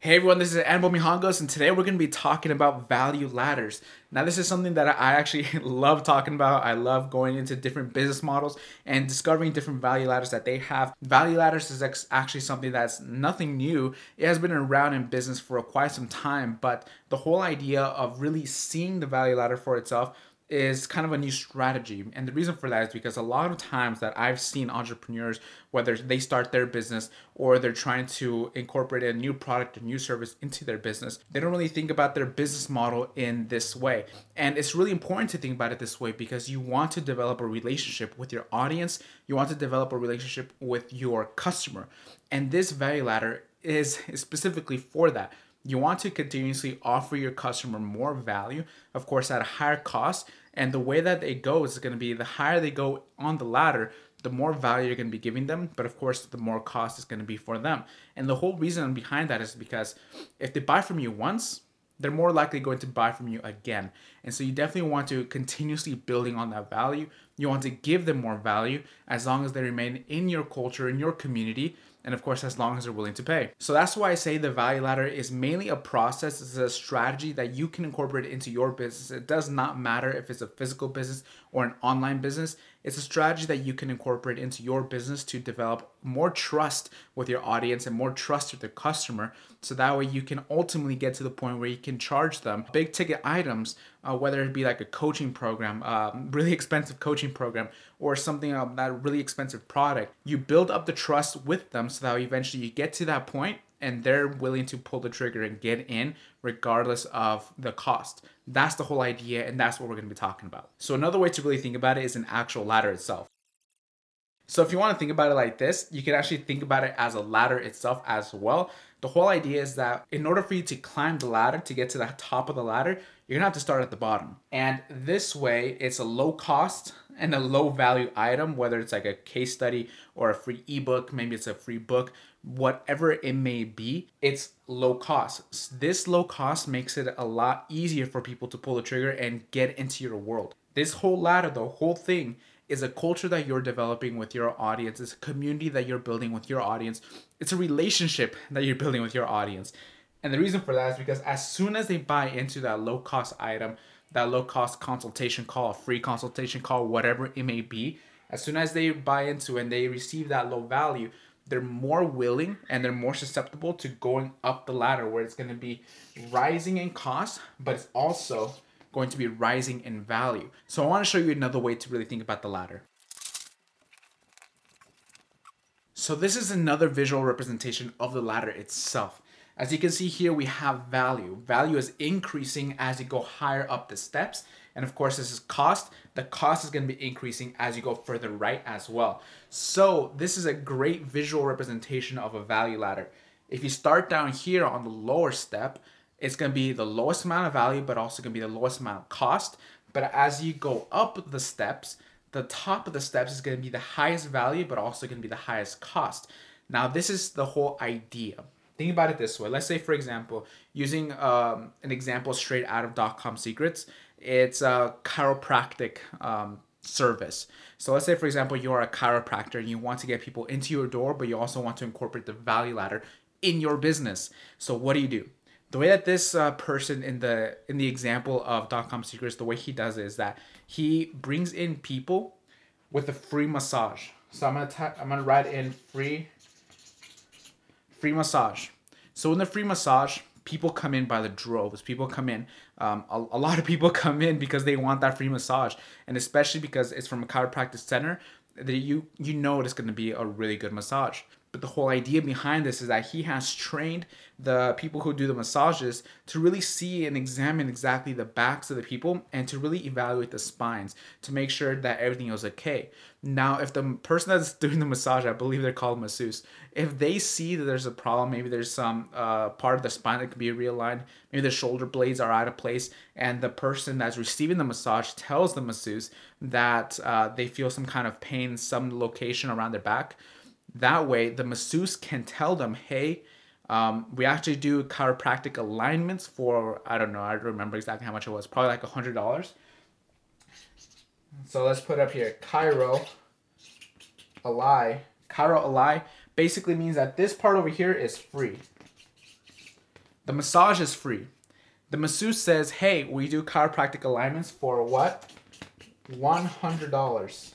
Hey everyone, this is Anbo Mijangos, and today we're going to be talking about value ladders. Now, this is something that I actually love talking about. I love going into different business models and discovering different value ladders that they have. Value ladders is actually something that's nothing new. It has been around in business for quite some time, but the whole idea of really seeing the value ladder for itself is kind of a new strategy. And the reason for that is because a lot of times that I've seen entrepreneurs, whether they start their business or they're trying to incorporate a new product or new service into their business, they don't really think about their business model in this way. And it's really important to think about it this way because you want to develop a relationship with your audience, you want to develop a relationship with your customer. And this value ladder is specifically for that. You want to continuously offer your customer more value, of course, at a higher cost. And the way that it goes is going to be the higher they go on the ladder, the more value you're going to be giving them. But of course, the more cost is going to be for them. And the whole reason behind that is because if they buy from you once, they're more likely going to buy from you again. And so you definitely want to continuously building on that value. You want to give them more value as long as they remain in your culture, in your community, and of course, as long as they're willing to pay. So that's why I say the value ladder is mainly a process, it's a strategy that you can incorporate into your business. It does not matter if it's a physical business or an online business. It's a strategy that you can incorporate into your business to develop more trust with your audience and more trust with the customer. So that way you can ultimately get to the point where you can charge them big ticket items, uh, whether it be like a coaching program, uh, really expensive coaching program, or something um, that really expensive product. You build up the trust with them so that eventually you get to that point and they're willing to pull the trigger and get in regardless of the cost. That's the whole idea, and that's what we're going to be talking about. So, another way to really think about it is an actual ladder itself. So, if you want to think about it like this, you can actually think about it as a ladder itself as well. The whole idea is that in order for you to climb the ladder to get to the top of the ladder, you're gonna have to start at the bottom. And this way, it's a low cost and a low value item, whether it's like a case study or a free ebook, maybe it's a free book, whatever it may be, it's low cost. This low cost makes it a lot easier for people to pull the trigger and get into your world. This whole ladder, the whole thing, is a culture that you're developing with your audience. It's a community that you're building with your audience. It's a relationship that you're building with your audience. And the reason for that is because as soon as they buy into that low cost item, that low cost consultation call, free consultation call, whatever it may be, as soon as they buy into and they receive that low value, they're more willing and they're more susceptible to going up the ladder where it's going to be rising in cost, but it's also going to be rising in value. So I want to show you another way to really think about the ladder. So this is another visual representation of the ladder itself. As you can see here, we have value. Value is increasing as you go higher up the steps. And of course, this is cost. The cost is going to be increasing as you go further right as well. So this is a great visual representation of a value ladder. If you start down here on the lower step, it's going to be the lowest amount of value, but also going to be the lowest amount of cost. But as you go up the steps, the top of the steps is going to be the highest value, but also going to be the highest cost. Now, this is the whole idea. Think about it this way. Let's say, for example, using um, an example straight out of dot-com secrets, it's a chiropractic um, service. So let's say, for example, you're a chiropractor and you want to get people into your door, but you also want to incorporate the value ladder in your business. So what do you do? the way that this uh, person in the in the example of dot com secrets the way he does it is that he brings in people with a free massage so i'm gonna i i'm gonna write in free free massage so in the free massage people come in by the droves. People come in um, a, a lot of people come in because they want that free massage. And especially because it's from a chiropractic center that you you know it's going to be a really good massage but the whole idea behind this is that he has trained the people who do the massages to really see and examine exactly the backs of the people and to really evaluate the spines to make sure that everything is okay. Now, if the person that's doing the massage, I believe they're called masseuse, if they see that there's a problem, maybe there's some uh, part of the spine that could be realigned, maybe the shoulder blades are out of place, and the person that's receiving the massage tells the masseuse that uh, they feel some kind of pain some location around their back that way, the masseuse can tell them, hey, um, we actually do chiropractic alignments for, I don't know, I don't remember exactly how much it was, probably like a $100. So let's put up here, Chiro Ally. Chiro Ally basically means that this part over here is free. The massage is free. The masseuse says, "Hey, we do chiropractic alignments for what? One hundred dollars.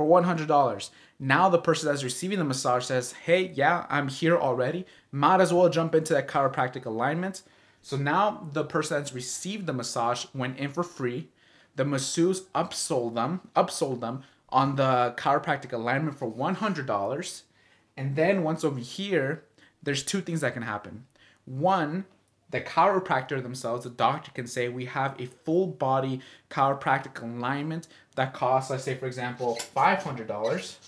For one hundred dollars." Now the person that's receiving the massage says, "Hey, yeah, I'm here already. Might as well jump into that chiropractic alignment." So now the person that's received the massage went in for free. The masseuse upsold them, upsold them on the chiropractic alignment for one hundred dollars. And then once over here, there's two things that can happen. One, the chiropractor themselves, the doctor can say we have a full body chiropractic alignment that costs, let's say, for example, five hundred dollars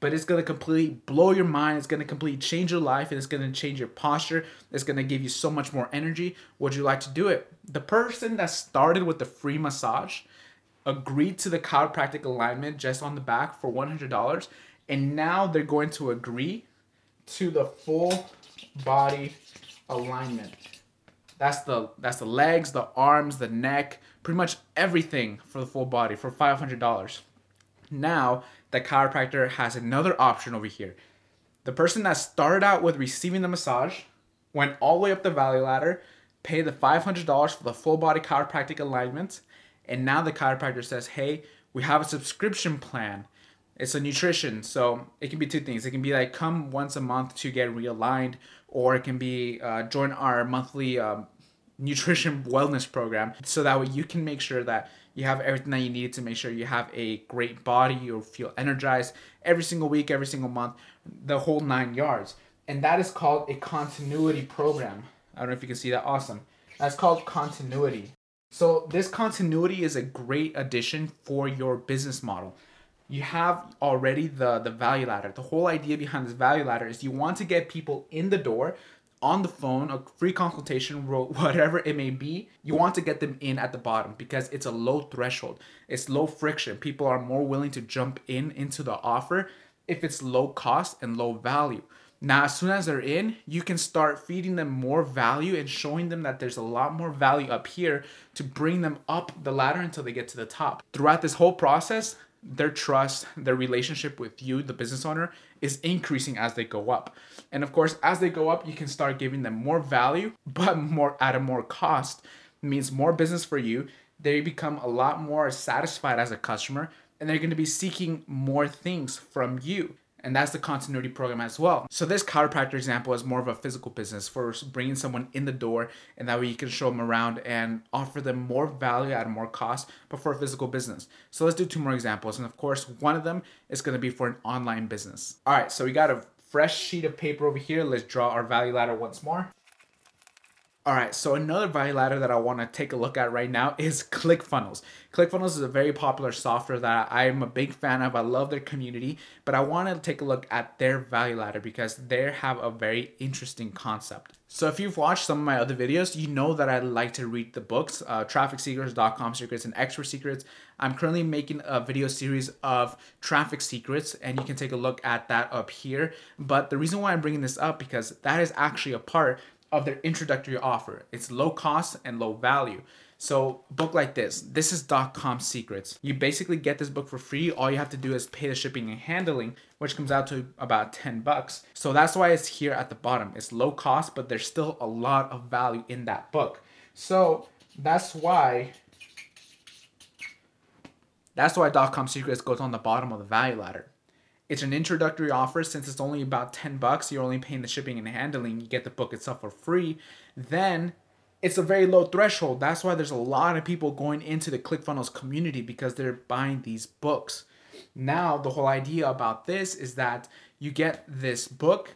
but it's gonna completely blow your mind. It's gonna completely change your life, and it's gonna change your posture. It's gonna give you so much more energy. Would you like to do it? The person that started with the free massage agreed to the chiropractic alignment just on the back for one hundred dollars, and now they're going to agree to the full body alignment. That's the that's the legs, the arms, the neck, pretty much everything for the full body for five hundred dollars. Now the chiropractor has another option over here. The person that started out with receiving the massage went all the way up the value ladder, paid the $500 for the full body chiropractic alignment, and now the chiropractor says, hey, we have a subscription plan. It's a nutrition, so it can be two things. It can be like come once a month to get realigned, or it can be uh, join our monthly um, nutrition wellness program. So that way you can make sure that you have everything that you need to make sure you have a great body you feel energized every single week every single month the whole nine yards. And that is called a continuity program. I don't know if you can see that. Awesome. That's called continuity. So this continuity is a great addition for your business model you have already the the value ladder the whole idea behind this value ladder is you want to get people in the door on the phone, a free consultation, whatever it may be, you want to get them in at the bottom because it's a low threshold. It's low friction. People are more willing to jump in into the offer if it's low cost and low value. Now, as soon as they're in, you can start feeding them more value and showing them that there's a lot more value up here to bring them up the ladder until they get to the top. Throughout this whole process, their trust, their relationship with you, the business owner, is increasing as they go up. And of course, as they go up, you can start giving them more value, but more at a more cost. It means more business for you. They become a lot more satisfied as a customer, and they're going to be seeking more things from you and that's the continuity program as well. So this chiropractor example is more of a physical business for bringing someone in the door, and that way you can show them around and offer them more value at a more cost, but for a physical business. So let's do two more examples, and of course, one of them is going to be for an online business. All right, so we got a fresh sheet of paper over here. Let's draw our value ladder once more. All right, so another value ladder that I want to take a look at right now is ClickFunnels. ClickFunnels is a very popular software that I'm a big fan of. I love their community, but I want to take a look at their value ladder because they have a very interesting concept. So if you've watched some of my other videos, you know that I like to read the books, uh, Traffic Secrets, Dot-Com Secrets, and Expert Secrets. I'm currently making a video series of traffic secrets, and you can take a look at that up here. But the reason why I'm bringing this up because that is actually a part of their introductory offer. It's low cost and low value. So, book like this. This is Dot-Com Secrets. You basically get this book for free. All you have to do is pay the shipping and handling, which comes out to about 10 bucks. So that's why it's here at the bottom. It's low cost, but there's still a lot of value in that book. So, that's why that's why Dot-Com Secrets goes on the bottom of the value ladder. It's an introductory offer since it's only about 10 bucks, you're only paying the shipping and handling, you get the book itself for free. Then it's a very low threshold. That's why there's a lot of people going into the ClickFunnels community because they're buying these books. Now, the whole idea about this is that you get this book,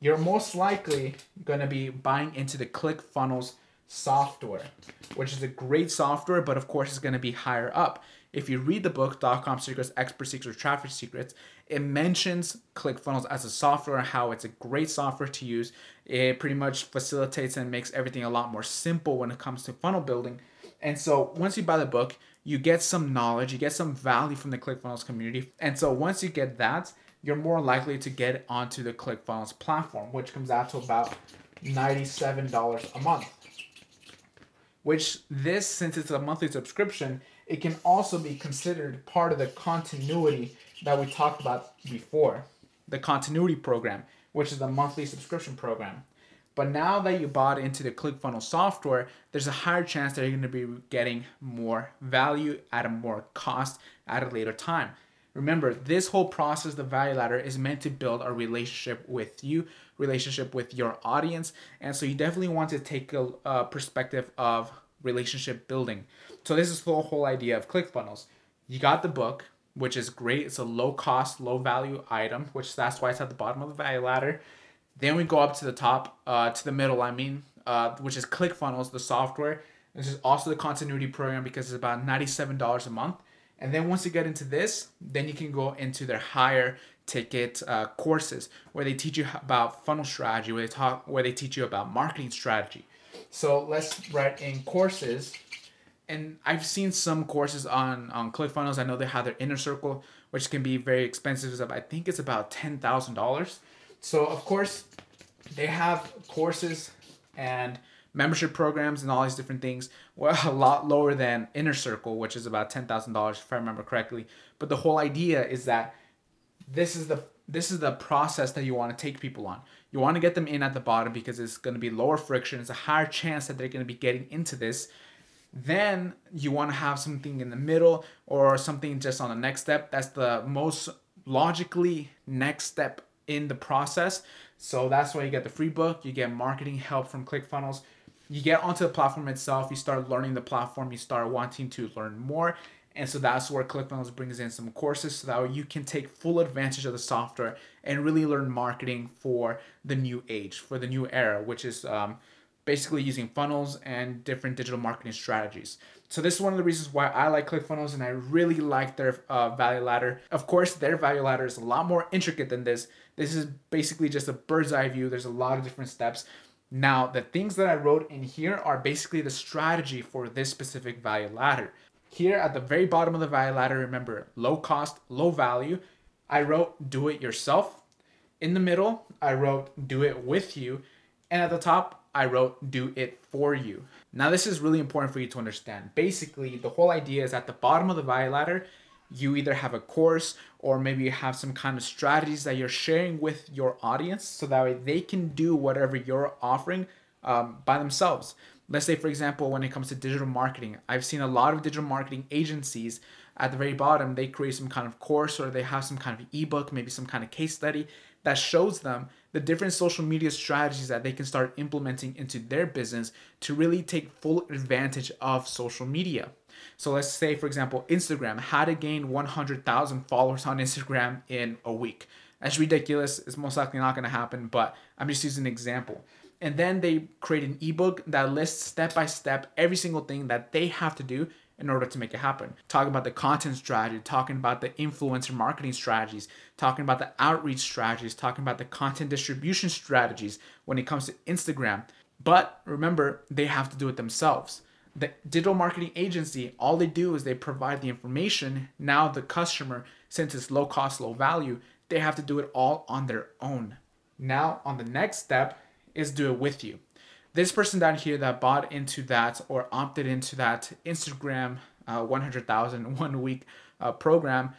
you're most likely going to be buying into the ClickFunnels software, which is a great software, but of course, it's going to be higher up if you read the book Dot-Com Secrets, Expert Secrets, Traffic Secrets, it mentions ClickFunnels as a software, how it's a great software to use. It pretty much facilitates and makes everything a lot more simple when it comes to funnel building. And so once you buy the book, you get some knowledge, you get some value from the ClickFunnels community. And so once you get that, you're more likely to get onto the ClickFunnels platform, which comes out to about $97 a month. Which this, since it's a monthly subscription, it can also be considered part of the continuity that we talked about before the continuity program, which is the monthly subscription program. But now that you bought into the ClickFunnels software, there's a higher chance that you're going to be getting more value at a more cost at a later time. Remember, this whole process, the value ladder, is meant to build a relationship with you, relationship with your audience. And so you definitely want to take a, perspective of relationship building. So this is the whole idea of ClickFunnels. You got the book, which is great. It's a low cost, low value item, which that's why it's at the bottom of the value ladder. Then we go up to the top, uh, to the middle, I mean, uh, which is ClickFunnels, the software. This is also the continuity program because it's about $97 a month. And then once you get into this, then you can go into their higher ticket uh, courses where they teach you about funnel strategy, where they talk, where they teach you about marketing strategy. So let's write in courses. And I've seen some courses on on ClickFunnels. I know they have their inner circle, which can be very expensive. I think it's about ten thousand dollars. So of course, they have courses and membership programs and all these different things. Well, a lot lower than Inner Circle, which is about ten thousand dollars if I remember correctly. But the whole idea is that this is the this is the process that you want to take people on. You want to get them in at the bottom because it's going to be lower friction. It's a higher chance that they're going to be getting into this. Then you want to have something in the middle or something just on the next step. That's the most logically next step in the process. So that's why you get the free book, you get marketing help from ClickFunnels. You get onto the platform itself, you start learning the platform, you start wanting to learn more, and so that's where ClickFunnels brings in some courses so that you can take full advantage of the software and really learn marketing for the new age, for the new era, which is um, basically using funnels and different digital marketing strategies. So this is one of the reasons why I like ClickFunnels and I really like their uh, value ladder. Of course, their value ladder is a lot more intricate than this. This is basically just a bird's eye view. There's a lot of different steps. Now, the things that I wrote in here are basically the strategy for this specific value ladder. Here at the very bottom of the value ladder, remember low cost, low value. I wrote do it yourself. In the middle, I wrote do it with you. And at the top, I wrote do it for you. Now, this is really important for you to understand. Basically, the whole idea is at the bottom of the value ladder, you either have a course or maybe you have some kind of strategies that you're sharing with your audience so that way they can do whatever you're offering um, by themselves let's say for example when it comes to digital marketing i've seen a lot of digital marketing agencies at the very bottom they create some kind of course or they have some kind of ebook maybe some kind of case study that shows them the different social media strategies that they can start implementing into their business to really take full advantage of social media. So let's say for example instagram how to gain 100000 followers on instagram in a week. That's ridiculous. It's most likely not going to happen but i'm just using an example and then they create an ebook that lists step by step every single thing that they have to do in order to make it happen. Talking about the content strategy, talking about the influencer marketing strategies, talking about the outreach strategies, talking about the content distribution strategies when it comes to Instagram. But remember, they have to do it themselves. The digital marketing agency, all they do is they provide the information. Now, the customer, since it's low cost, low value, they have to do it all on their own. Now, on the next step, is do it with you. This person down here that bought into that or opted into that Instagram uh, 100,000 one week uh, program,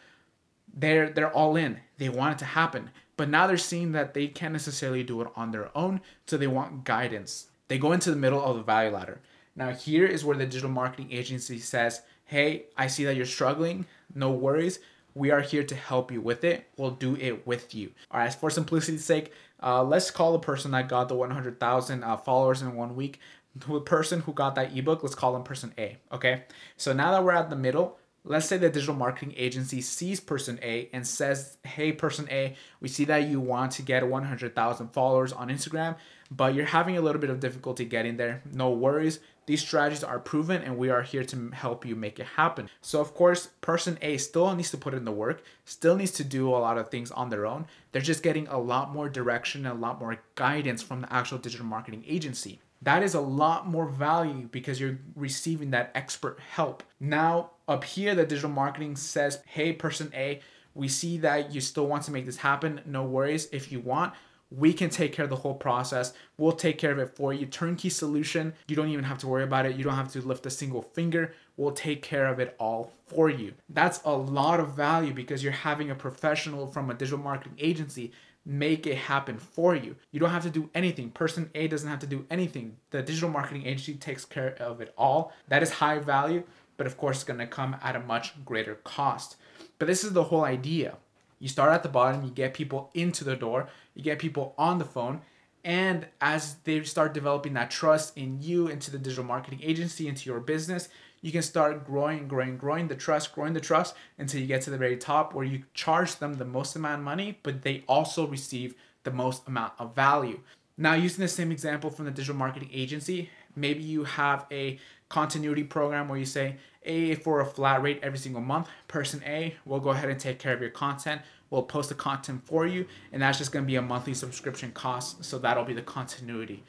they're they're all in. They want it to happen, but now they're seeing that they can't necessarily do it on their own, so they want guidance. They go into the middle of the value ladder. Now here is where the digital marketing agency says, "Hey, I see that you're struggling. No worries. We are here to help you with it. We'll do it with you." All right. For simplicity's sake, uh, let's call the person that got the 100,000 uh, followers in one week. The person who got that ebook, let's call them person A. Okay. So now that we're at the middle, let's say the digital marketing agency sees person A and says, Hey, person A, we see that you want to get 100,000 followers on Instagram, but you're having a little bit of difficulty getting there. No worries. These strategies are proven and we are here to help you make it happen. So, of course, person A still needs to put in the work, still needs to do a lot of things on their own. They're just getting a lot more direction and a lot more guidance from the actual digital marketing agency. That is a lot more value because you're receiving that expert help. Now, up here, the digital marketing says, Hey, person A, we see that you still want to make this happen. No worries. If you want, we can take care of the whole process. We'll take care of it for you. Turnkey solution. You don't even have to worry about it. You don't have to lift a single finger. We'll take care of it all for you. That's a lot of value because you're having a professional from a digital marketing agency make it happen for you. You don't have to do anything. Person A doesn't have to do anything. The digital marketing agency takes care of it all. That is high value, but of course, it's going to come at a much greater cost. But this is the whole idea. You start at the bottom, you get people into the door, you get people on the phone, and as they start developing that trust in you, into the digital marketing agency, into your business, you can start growing, growing, growing the trust, growing the trust until you get to the very top where you charge them the most amount of money, but they also receive the most amount of value. Now, using the same example from the digital marketing agency, maybe you have a continuity program where you say, A, for a flat rate every single month, person A will go ahead and take care of your content. We'll post the content for you, and that's just to be a monthly subscription cost. So that'll be the continuity.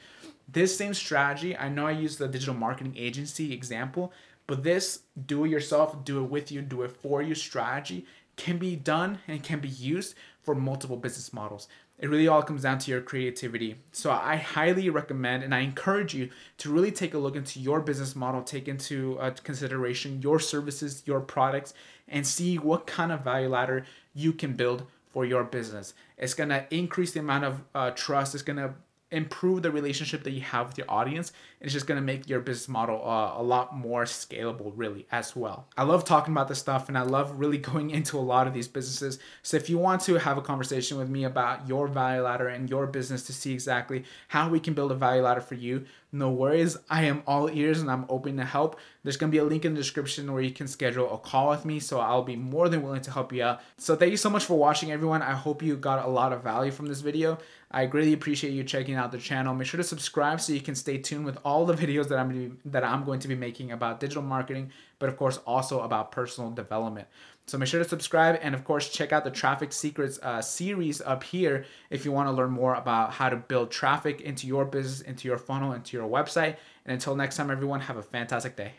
This same strategy, I know I used the digital marketing agency example, but this do it yourself, do it with you, do it for you strategy can be done and can be used for multiple business models. It really all comes down to your creativity. So I highly recommend and I encourage you to really take a look into your business model, take into uh, consideration your services, your products, and see what kind of value ladder you can build for your business. It's gonna increase the amount of uh, trust. It's gonna improve the relationship that you have with your audience. It's just gonna make your business model uh, a lot more scalable, really, as well. I love talking about this stuff and I love really going into a lot of these businesses. So if you want to have a conversation with me about your value ladder and your business to see exactly how we can build a value ladder for you, no worries. I am all ears and I'm open to help. There's gonna be a link in the description where you can schedule a call with me. So I'll be more than willing to help you out. So thank you so much for watching, everyone. I hope you got a lot of value from this video. I greatly appreciate you checking out the channel. Make sure to subscribe so you can stay tuned with all the videos that I'm that I'm going to be making about digital marketing, but of course also about personal development. So make sure to subscribe and of course check out the Traffic Secrets uh, series up here if you want to learn more about how to build traffic into your business, into your funnel, into your website. And until next time, everyone, have a fantastic day.